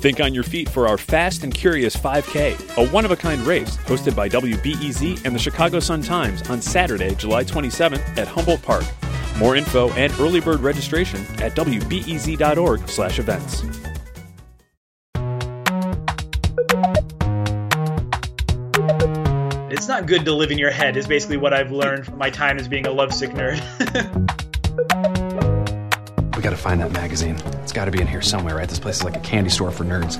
Think on your feet for our Fast and Curious 5K, a one of a kind race hosted by WBEZ and the Chicago Sun Times on Saturday, July 27th at Humboldt Park. More info and early bird registration at wbez.org/events. It's not good to live in your head, is basically what I've learned from my time as being a lovesick nerd. we gotta find that magazine. It's gotta be in here somewhere, right? This place is like a candy store for nerds.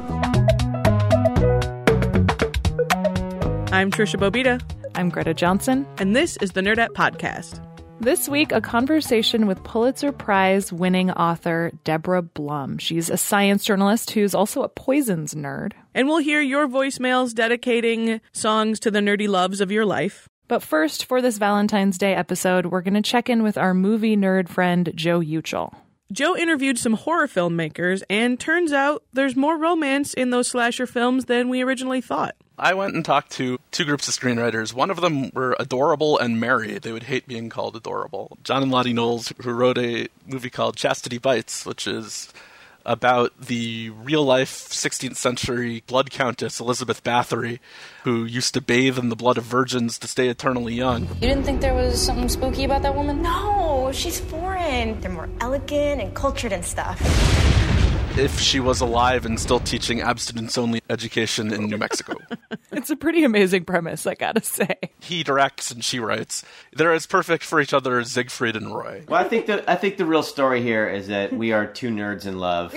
I'm Tricia Bobeda. I'm Greta Johnson. And this is the Nerdette Podcast. This week, a conversation with Pulitzer Prize winning author Deborah Blum. She's a science journalist who's also a poisons nerd. And we'll hear your voicemails dedicating songs to the nerdy loves of your life. But first, for this Valentine's Day episode, we're going to check in with our movie nerd friend, Joe Uchill. Joe interviewed some horror filmmakers, and turns out there's more romance in those slasher films than we originally thought. I went and talked to two groups of screenwriters. One of them were adorable and merry. They would hate being called adorable. John and Lottie Knowles, who wrote a movie called Chastity Bites, which is about the real life 16th century blood countess Elizabeth Bathory, who used to bathe in the blood of virgins to stay eternally young. You didn't think there was something spooky about that woman? No, she's foreign. They're more elegant and cultured and stuff if she was alive and still teaching abstinence only education in New Mexico. it's a pretty amazing premise, I gotta say. He directs and she writes. They're as perfect for each other as Siegfried and Roy. Well, I think the I think the real story here is that we are two nerds in love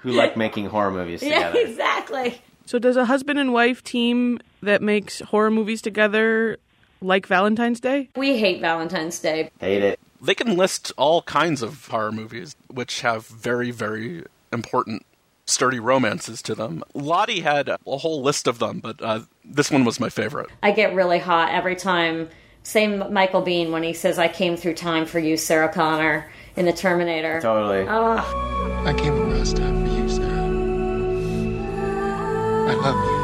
who like making horror movies together. Yeah, exactly. So does a husband and wife team that makes horror movies together like Valentine's Day? We hate Valentine's Day. Hate it they can list all kinds of horror movies which have very, very important sturdy romances to them. Lottie had a whole list of them, but uh, this one was my favorite. I get really hot every time. Same Michael Biehn when he says, I came through time for you, Sarah Connor, in The Terminator. Totally. Oh. I came across time for you, Sarah. I love you.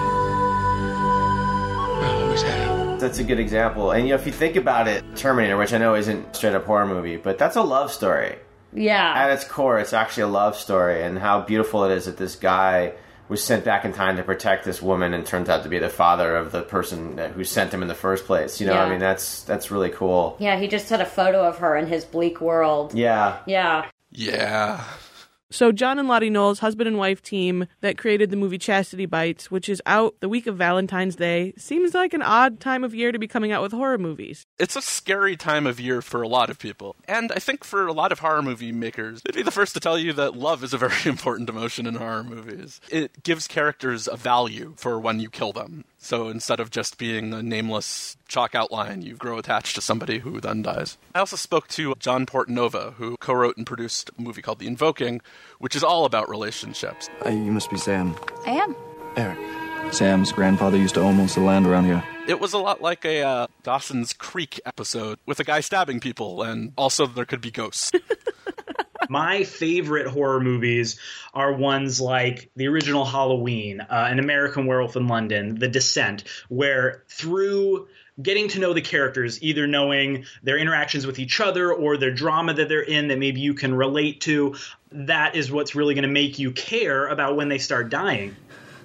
That's a good example. And you know, if you think about it, Terminator, which I know isn't straight up horror movie, but that's a love story. Yeah. At its core, it's actually a love story, and how beautiful it is that this guy was sent back in time to protect this woman, and turns out to be the father of the person who sent him in the first place. You know, yeah. I mean, that's that's really cool. Yeah, he just had a photo of her in his bleak world. Yeah. Yeah. Yeah. So John and Lottie Knowles, husband and wife team that created the movie Chastity Bites, which is out the week of Valentine's Day, seems like an odd time of year to be coming out with horror movies. It's a scary time of year for a lot of people. And I think for a lot of horror movie makers, they'd be the first to tell you that love is a very important emotion in horror movies. It gives characters a value for when you kill them. So instead of just being a nameless chalk outline, you grow attached to somebody who then dies. I also spoke to John Portanova, who co wrote and produced a movie called The Invoking, which is all about relationships. Uh, you must be Sam. I am. Eric. Sam's grandfather used to own most of the land around here. It was a lot like a uh, Dawson's Creek episode with a guy stabbing people, and also there could be ghosts. My favorite horror movies are ones like the original Halloween, uh, An American Werewolf in London, The Descent, where through getting to know the characters, either knowing their interactions with each other or their drama that they're in that maybe you can relate to, that is what's really going to make you care about when they start dying.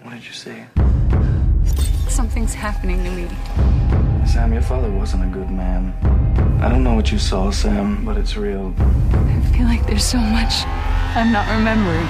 What did you see? Something's happening to me. Sam, your father wasn't a good man. I don't know what you saw, Sam, but it's real. I feel like there's so much I'm not remembering.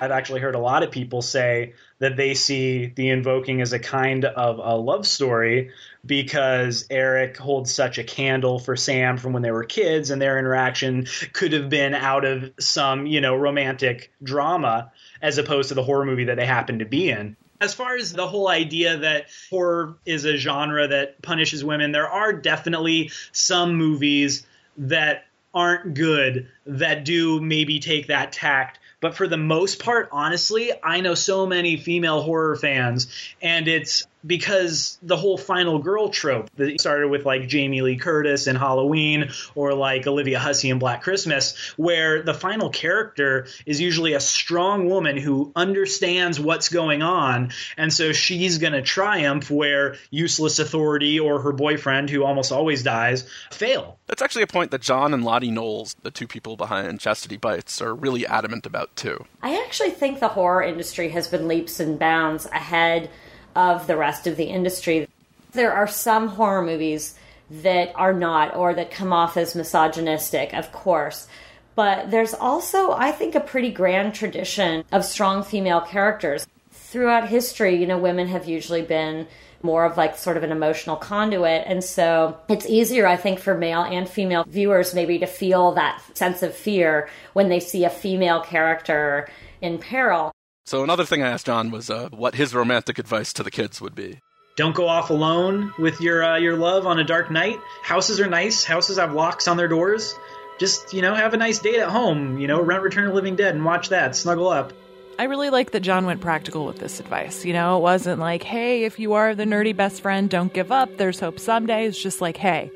I've actually heard a lot of people say that they see the invoking as a kind of a love story because Eric holds such a candle for Sam from when they were kids and their interaction could have been out of some, you know, romantic drama as opposed to the horror movie that they happen to be in. As far as the whole idea that horror is a genre that punishes women, there are definitely some movies that aren't good that do maybe take that tact. But for the most part, honestly, I know so many female horror fans, and it's because the whole final girl trope that started with like Jamie Lee Curtis in Halloween or like Olivia Hussey in Black Christmas, where the final character is usually a strong woman who understands what's going on. And so she's going to triumph where useless authority or her boyfriend, who almost always dies, fail. That's actually a point that John and Lottie Knowles, the two people behind Chastity Bites, are really adamant about too. I actually think the horror industry has been leaps and bounds ahead of the rest of the industry. There are some horror movies that are not, or that come off as misogynistic, of course. But there's also, I think, a pretty grand tradition of strong female characters. Throughout history, you know, women have usually been more of like sort of an emotional conduit. And so it's easier, I think, for male and female viewers maybe to feel that sense of fear when they see a female character in peril. So another thing I asked John was uh, what his romantic advice to the kids would be. Don't go off alone with your uh, your love on a dark night. Houses are nice. Houses have locks on their doors. Just you know, have a nice date at home. You know, rent Return of Living Dead and watch that. Snuggle up. I really like that John went practical with this advice. You know, it wasn't like, hey, if you are the nerdy best friend, don't give up. There's hope someday. It's just like, hey,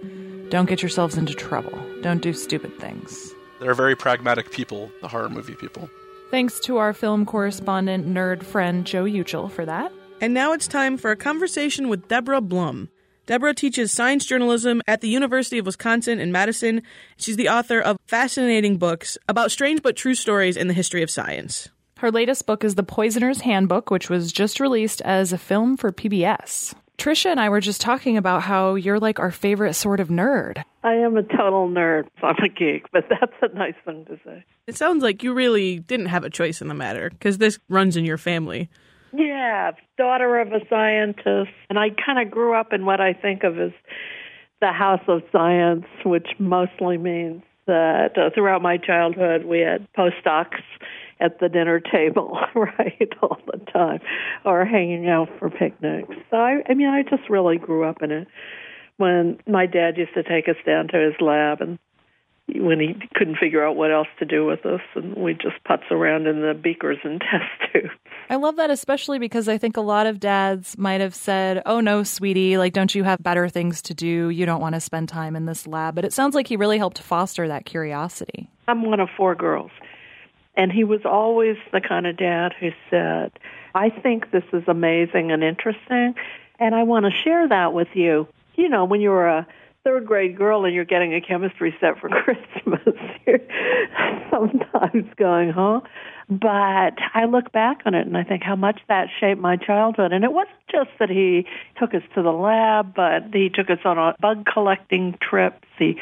don't get yourselves into trouble. Don't do stupid things. They're very pragmatic people, the horror movie people. Thanks to our film correspondent, nerd friend Joe Uchill for that. And now it's time for a conversation with Deborah Blum. Deborah teaches science journalism at the University of Wisconsin in Madison. She's the author of fascinating books about strange but true stories in the history of science. Her latest book is The Poisoner's Handbook, which was just released as a film for PBS. Tricia and I were just talking about how you're like our favorite sort of nerd. I am a total nerd. I'm a geek, but that's a nice thing to say. It sounds like you really didn't have a choice in the matter because this runs in your family. Yeah, daughter of a scientist. And I kind of grew up in what I think of as the house of science, which mostly means that uh, throughout my childhood we had postdocs at the dinner table, right, all the time, or hanging out for picnics. So I, I mean, I just really grew up in it. When my dad used to take us down to his lab, and when he couldn't figure out what else to do with us, and we just putz around in the beakers and test tubes. I love that, especially because I think a lot of dads might have said, Oh, no, sweetie, like, don't you have better things to do? You don't want to spend time in this lab. But it sounds like he really helped foster that curiosity. I'm one of four girls. And he was always the kind of dad who said, I think this is amazing and interesting, and I want to share that with you. You know, when you're a third grade girl and you're getting a chemistry set for Christmas, you're sometimes going, huh? But I look back on it and I think how much that shaped my childhood. And it wasn't just that he took us to the lab, but he took us on bug collecting trips. He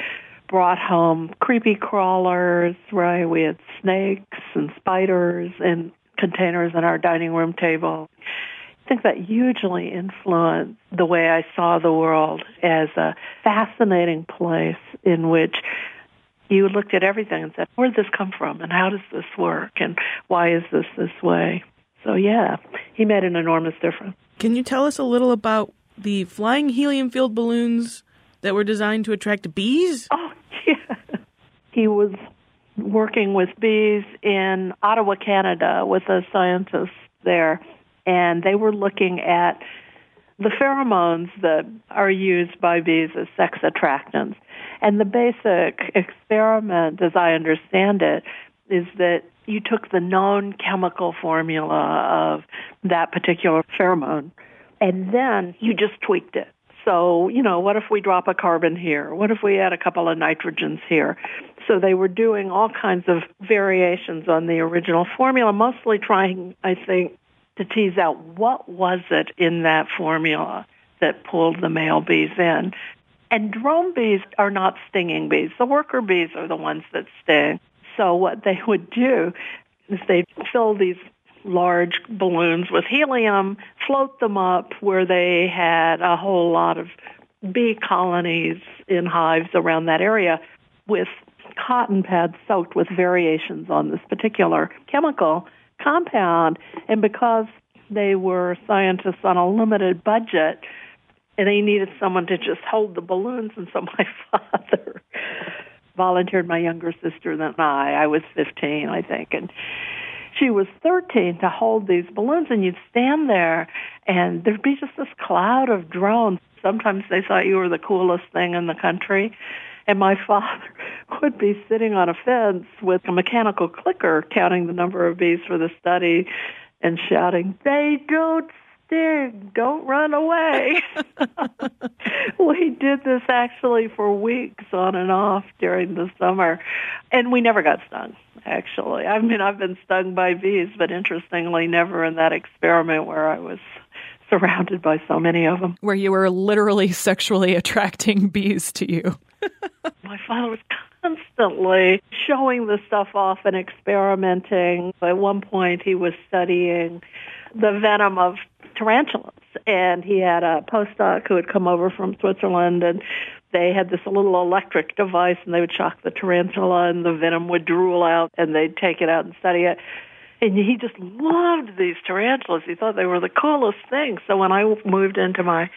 brought home creepy crawlers, right? We had snakes and spiders in containers on our dining room table. I think that hugely influenced the way I saw the world as a fascinating place in which you looked at everything and said, where did this come from? And how does this work? And why is this this way? So, yeah, he made an enormous difference. Can you tell us a little about the flying helium filled balloons that were designed to attract bees? Oh. He was working with bees in Ottawa, Canada, with a scientist there, and they were looking at the pheromones that are used by bees as sex attractants. And the basic experiment, as I understand it, is that you took the known chemical formula of that particular pheromone and then you just tweaked it. So, you know, what if we drop a carbon here? What if we add a couple of nitrogens here? So they were doing all kinds of variations on the original formula, mostly trying, I think, to tease out what was it in that formula that pulled the male bees in. And drone bees are not stinging bees. The worker bees are the ones that sting. So what they would do is they'd fill these large balloons with helium, float them up where they had a whole lot of bee colonies in hives around that area with cotton pads soaked with variations on this particular chemical compound. And because they were scientists on a limited budget, and they needed someone to just hold the balloons, and so my father volunteered my younger sister than I. I was 15, I think, and she was 13 to hold these balloons and you'd stand there and there'd be just this cloud of drones. Sometimes they thought you were the coolest thing in the country. And my father would be sitting on a fence with a mechanical clicker counting the number of bees for the study and shouting, they don't sting, don't run away. we did this actually for weeks on and off during the summer. And we never got stung, actually. I mean, I've been stung by bees, but interestingly, never in that experiment where I was surrounded by so many of them. Where you were literally sexually attracting bees to you. My father was constantly showing the stuff off and experimenting. At one point, he was studying the venom of tarantulas, and he had a postdoc who had come over from Switzerland, and they had this little electric device, and they would shock the tarantula, and the venom would drool out, and they'd take it out and study it and he just loved these tarantulas. He thought they were the coolest thing. So when I moved into my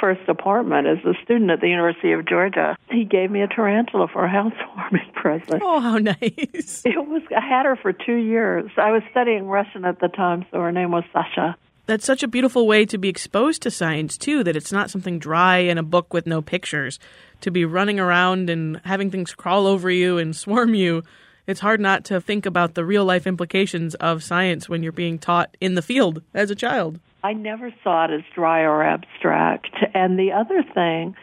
first apartment as a student at the University of Georgia, he gave me a tarantula for a housewarming present. Oh, how nice! It was. I had her for two years. I was studying Russian at the time, so her name was Sasha. That's such a beautiful way to be exposed to science too. That it's not something dry in a book with no pictures. To be running around and having things crawl over you and swarm you it's hard not to think about the real life implications of science when you're being taught in the field as a child. I never saw it as dry or abstract. And the other thing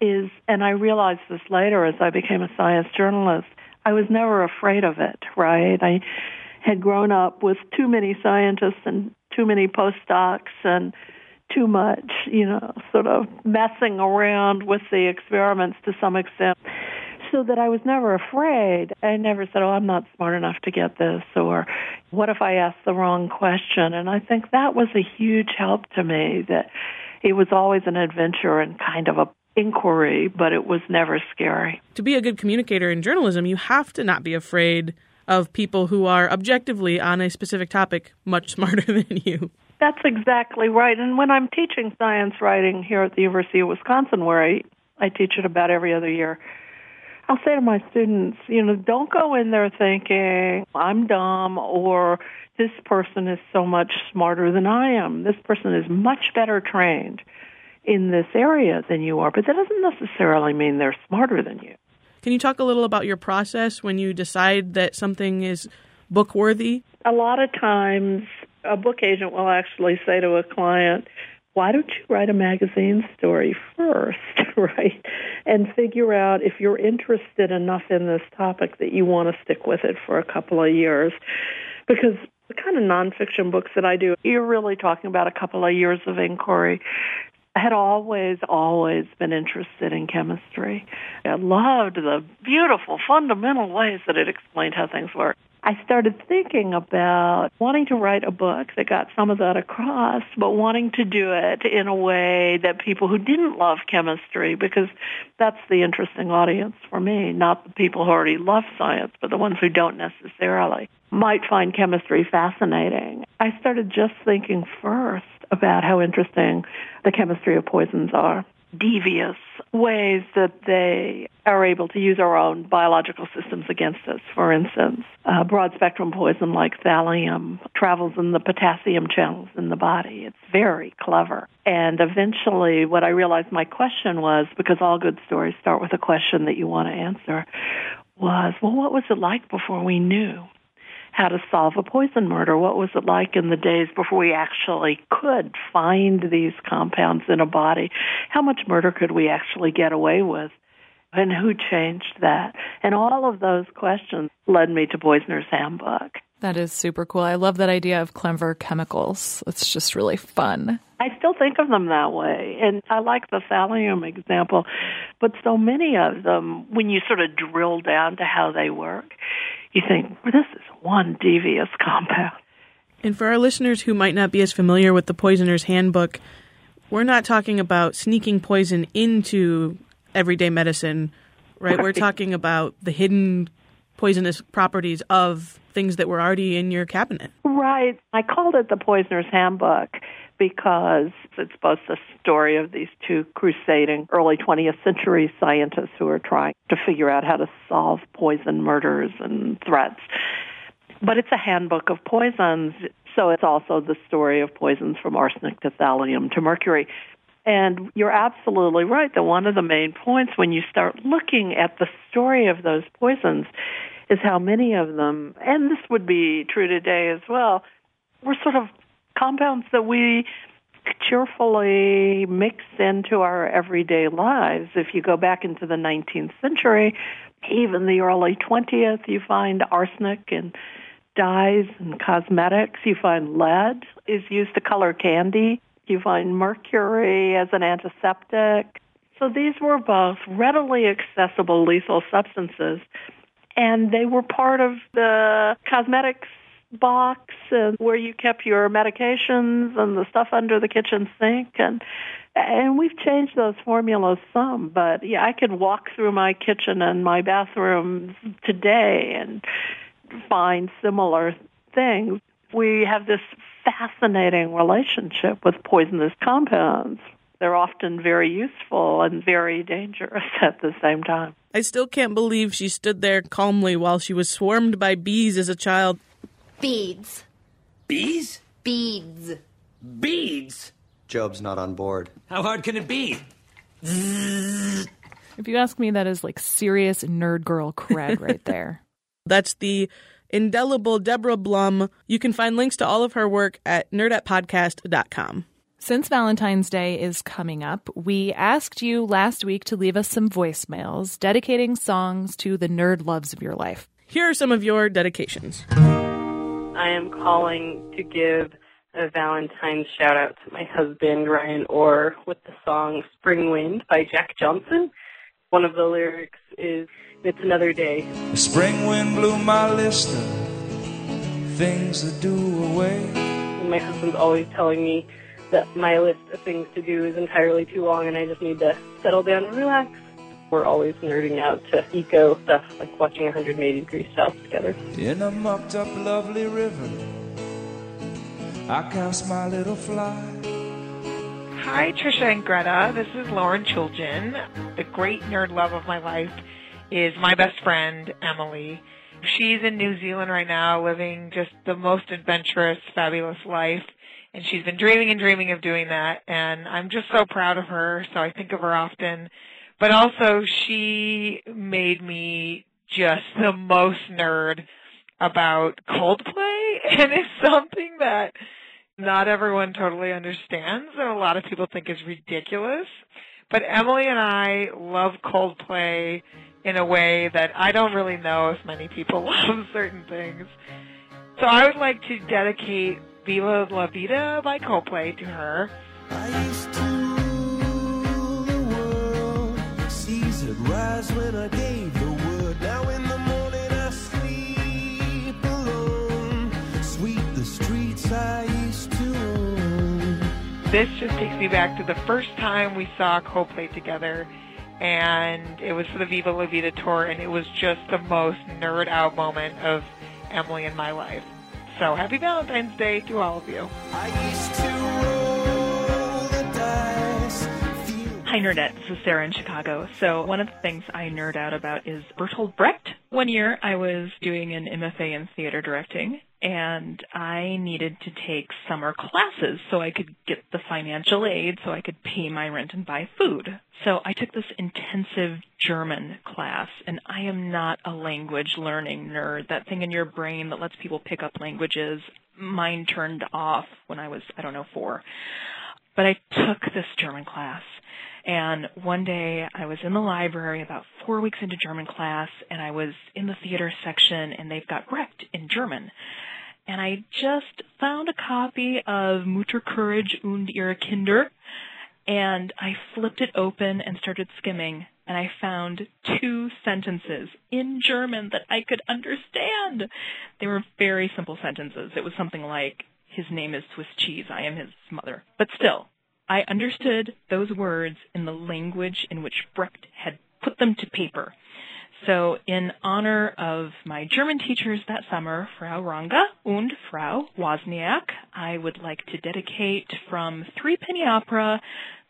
is, and I realized this later as I became a science journalist, I was never afraid of it, right? I had grown up with too many scientists and too many postdocs and too much, you know, sort of messing around with the experiments to some extent so that I was never afraid. I never said, oh, I'm not smart enough to get this, or what if I ask the wrong question? And I think that was a huge help to me that it was always an adventure and kind of a inquiry, but it was never scary. To be a good communicator in journalism, you have to not be afraid of people who are objectively on a specific topic much smarter than you. That's exactly right. And when I'm teaching science writing here at the University of Wisconsin, where I, I teach it about every other year, I'll say to my students, you know, don't go in there thinking I'm dumb or this person is so much smarter than I am. This person is much better trained in this area than you are, but that doesn't necessarily mean they're smarter than you. Can you talk a little about your process when you decide that something is book worthy? A lot of times, a book agent will actually say to a client, why don't you write a magazine story first, right? And figure out if you're interested enough in this topic that you want to stick with it for a couple of years. Because the kind of nonfiction books that I do, you're really talking about a couple of years of inquiry. I had always, always been interested in chemistry. I loved the beautiful, fundamental ways that it explained how things work. I started thinking about wanting to write a book that got some of that across, but wanting to do it in a way that people who didn't love chemistry, because that's the interesting audience for me, not the people who already love science, but the ones who don't necessarily, might find chemistry fascinating. I started just thinking first about how interesting the chemistry of poisons are devious ways that they are able to use our own biological systems against us. For instance, a broad spectrum poison like thallium travels in the potassium channels in the body. It's very clever. And eventually, what I realized my question was because all good stories start with a question that you want to answer was, well, what was it like before we knew? How to solve a poison murder. What was it like in the days before we actually could find these compounds in a body? How much murder could we actually get away with? And who changed that? And all of those questions led me to Poisoner's Handbook. That is super cool. I love that idea of clever chemicals. It's just really fun. I still think of them that way. And I like the thallium example. But so many of them, when you sort of drill down to how they work, you think, well, this is one devious compound. And for our listeners who might not be as familiar with the Poisoner's Handbook, we're not talking about sneaking poison into everyday medicine, right? right? We're talking about the hidden poisonous properties of things that were already in your cabinet. Right. I called it the Poisoner's Handbook because it's both the story of these two crusading early 20th century scientists who are trying to figure out how to solve poison murders and threats. But it's a handbook of poisons So it's also the story of poisons from arsenic to thallium to mercury. And you're absolutely right that one of the main points when you start looking at the story of those poisons is how many of them, and this would be true today as well, were sort of compounds that we cheerfully mix into our everyday lives. If you go back into the 19th century, even the early 20th, you find arsenic in dyes and cosmetics. You find lead is used to color candy. You find mercury as an antiseptic. So these were both readily accessible lethal substances, and they were part of the cosmetics box and where you kept your medications and the stuff under the kitchen sink and and we've changed those formulas some but yeah I could walk through my kitchen and my bathroom today and find similar things we have this fascinating relationship with poisonous compounds they're often very useful and very dangerous at the same time. I still can't believe she stood there calmly while she was swarmed by bees as a child. Beads. Bees? Beads. Beads? Job's not on board. How hard can it be? If you ask me, that is like serious nerd girl cred right there. That's the indelible Deborah Blum. You can find links to all of her work at nerdettepodcast.com. Since Valentine's Day is coming up, we asked you last week to leave us some voicemails dedicating songs to the nerd loves of your life. Here are some of your dedications. I am calling to give a Valentine's shout out to my husband, Ryan Orr, with the song Spring Wind by Jack Johnson. One of the lyrics is, It's another day. The spring wind blew my list of things to do away. And my husband's always telling me that my list of things to do is entirely too long and I just need to settle down and relax. We're always nerding out to eco stuff, like watching 180 Degrees South together. In a mucked up lovely river, I cast my little fly. Hi, Tricia and Greta. This is Lauren Chulgin. The great nerd love of my life is my best friend, Emily. She's in New Zealand right now, living just the most adventurous, fabulous life. And she's been dreaming and dreaming of doing that. And I'm just so proud of her. So I think of her often. But also, she made me just the most nerd about Coldplay. And it's something that not everyone totally understands and a lot of people think is ridiculous. But Emily and I love Coldplay in a way that I don't really know if many people love certain things. So I would like to dedicate Viva La Vida by Coldplay to her. rise when I gave the word. Now in the morning I sleep alone. Sweep the streets I used to own. This just takes me back to the first time we saw Coldplay together. And it was for the Viva La Vida tour, and it was just the most nerd out moment of Emily in my life. So happy Valentine's Day to all of you. Hi, Nerdette. This is Sarah in Chicago. So one of the things I nerd out about is Bertolt Brecht. One year I was doing an MFA in theater directing and I needed to take summer classes so I could get the financial aid so I could pay my rent and buy food. So I took this intensive German class and I am not a language learning nerd. That thing in your brain that lets people pick up languages, mine turned off when I was, I don't know, four. But I took this German class and one day I was in the library about four weeks into German class and I was in the theater section and they've got Brecht in German. And I just found a copy of Mutter Courage und ihre Kinder and I flipped it open and started skimming and I found two sentences in German that I could understand. They were very simple sentences. It was something like, his name is Swiss cheese, I am his mother. But still, I understood those words in the language in which Brecht had put them to paper. So, in honor of my German teachers that summer, Frau Ranga und Frau Wozniak, I would like to dedicate from Three Penny Opera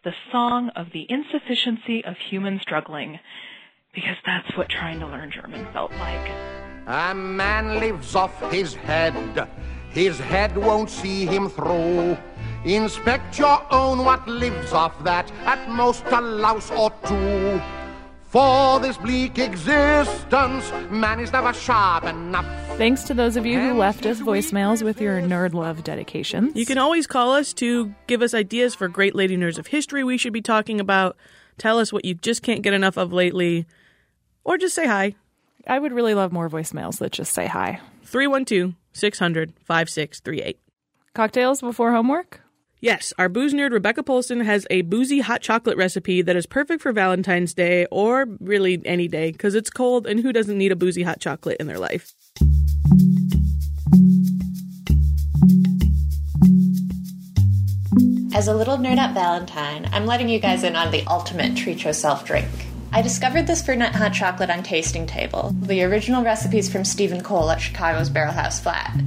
the song of the insufficiency of human struggling, because that's what trying to learn German felt like. A man lives off his head His head won't see him through. Inspect your own, what lives off that? At most a louse or two. For this bleak existence, man is never sharp enough. Thanks to those of you who left us voicemails with your nerd love dedications. You can always call us to give us ideas for great lady nerds of history we should be talking about. Tell us what you just can't get enough of lately, or just say hi. I would really love more voicemails that just say hi. 312 600 5638. Cocktails before homework? Yes, our booze nerd Rebecca Polson has a boozy hot chocolate recipe that is perfect for Valentine's Day or really any day because it's cold and who doesn't need a boozy hot chocolate in their life? As a little nerd at Valentine, I'm letting you guys in on the ultimate treat yourself drink. I discovered this Fernet hot chocolate on Tasting Table. The original recipe's from Stephen Cole at Chicago's Barrelhouse Flat.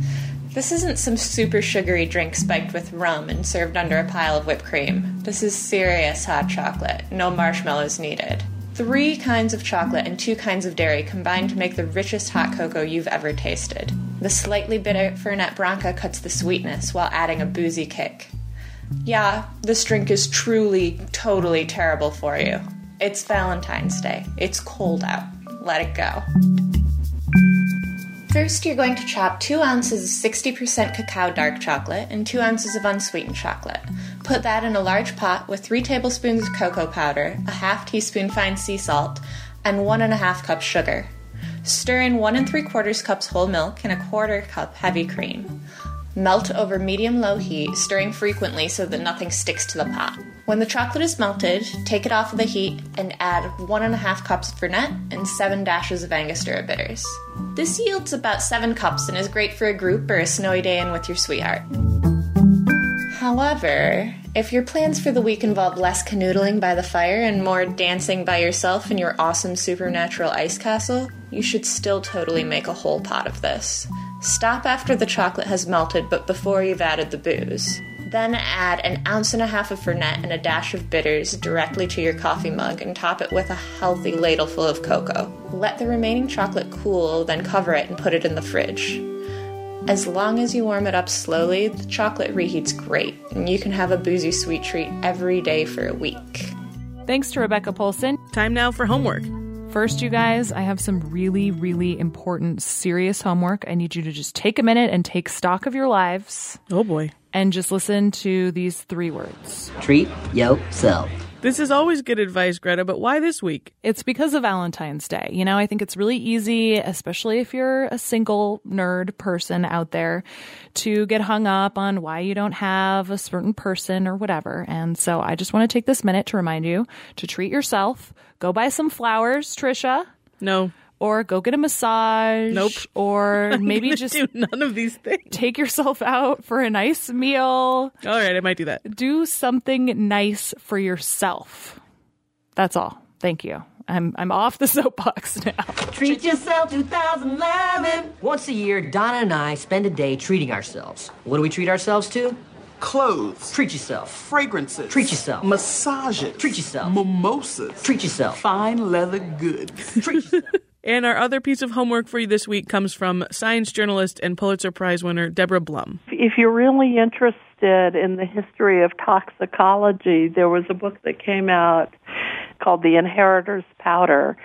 This isn't some super sugary drink spiked with rum and served under a pile of whipped cream. This is serious hot chocolate, no marshmallows needed. Three kinds of chocolate and two kinds of dairy combine to make the richest hot cocoa you've ever tasted. The slightly bitter Fernet Branca cuts the sweetness while adding a boozy kick. Yeah, this drink is truly, totally terrible for you. It's Valentine's Day. It's cold out. Let it go. First, you're going to chop 2 ounces of 60% cacao dark chocolate and 2 ounces of unsweetened chocolate. Put that in a large pot with 3 tablespoons of cocoa powder, a half teaspoon fine sea salt, and 1 and a half cups sugar. Stir in 1 and 3 quarters cups whole milk and a quarter cup heavy cream. Melt over medium low heat, stirring frequently so that nothing sticks to the pot. When the chocolate is melted, take it off of the heat and add one and a half cups of Fernet and seven dashes of Angostura bitters. This yields about seven cups and is great for a group or a snowy day in with your sweetheart. However, if your plans for the week involve less canoodling by the fire and more dancing by yourself in your awesome supernatural ice castle, you should still totally make a whole pot of this. Stop after the chocolate has melted, but before you've added the booze. Then add an ounce and a half of Fernet and a dash of bitters directly to your coffee mug and top it with a healthy ladleful of cocoa. Let the remaining chocolate cool, then cover it and put it in the fridge. As long as you warm it up slowly, the chocolate reheats great, and you can have a boozy sweet treat every day for a week. Thanks to Rebecca Polson. Time now for homework. First, you guys, I have some really, really important, serious homework. I need you to just take a minute and take stock of your lives. Oh boy. And just listen to these three words Treat yourself. This is always good advice, Greta, but why this week? It's because of Valentine's Day. You know, I think it's really easy, especially if you're a single nerd person out there, to get hung up on why you don't have a certain person or whatever. And so I just want to take this minute to remind you to treat yourself. Go buy some flowers, Tricia. No. Or go get a massage. Nope. Or I'm maybe just do none of these things. take yourself out for a nice meal. All right, I might do that. Do something nice for yourself. That's all. Thank you. I'm I'm off the soapbox now. Treat yourself 2011. Once a year, Donna and I spend a day treating ourselves. What do we treat ourselves to? Clothes. Treat yourself. Fragrances. Treat yourself. Massages. Treat yourself. Mimosas. Treat yourself. Fine leather goods. Treat yourself. And our other piece of homework for you this week comes from science journalist and Pulitzer Prize winner Deborah Blum. If you're really interested in the history of toxicology, there was a book that came out called The Inheritor's Powder.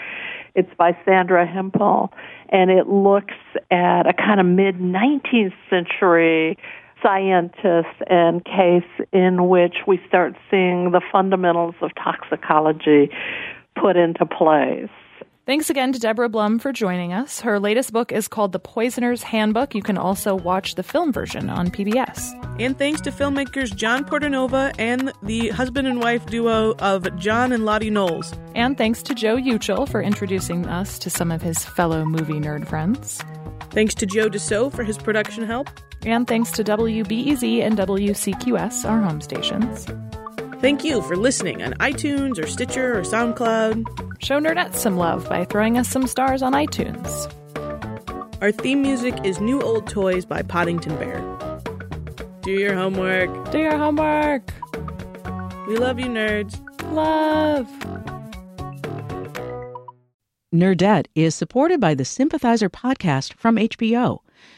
It's by Sandra Hempel, and it looks at a kind of mid 19th century scientist and case in which we start seeing the fundamentals of toxicology put into place. Thanks again to Deborah Blum for joining us. Her latest book is called The Poisoner's Handbook. You can also watch the film version on PBS. And thanks to filmmakers John Portanova and the husband and wife duo of John and Lottie Knowles. And thanks to Joe Uchill for introducing us to some of his fellow movie nerd friends. Thanks to Joe Deso for his production help. And thanks to WBEZ and WCQS, our home stations. Thank you for listening on iTunes or Stitcher or SoundCloud. Show Nerdettes some love by throwing us some stars on iTunes. Our theme music is New Old Toys by Podington Bear. Do your homework. Do your homework. We love you, nerds. Love. Nerdette is supported by the Sympathizer podcast from HBO.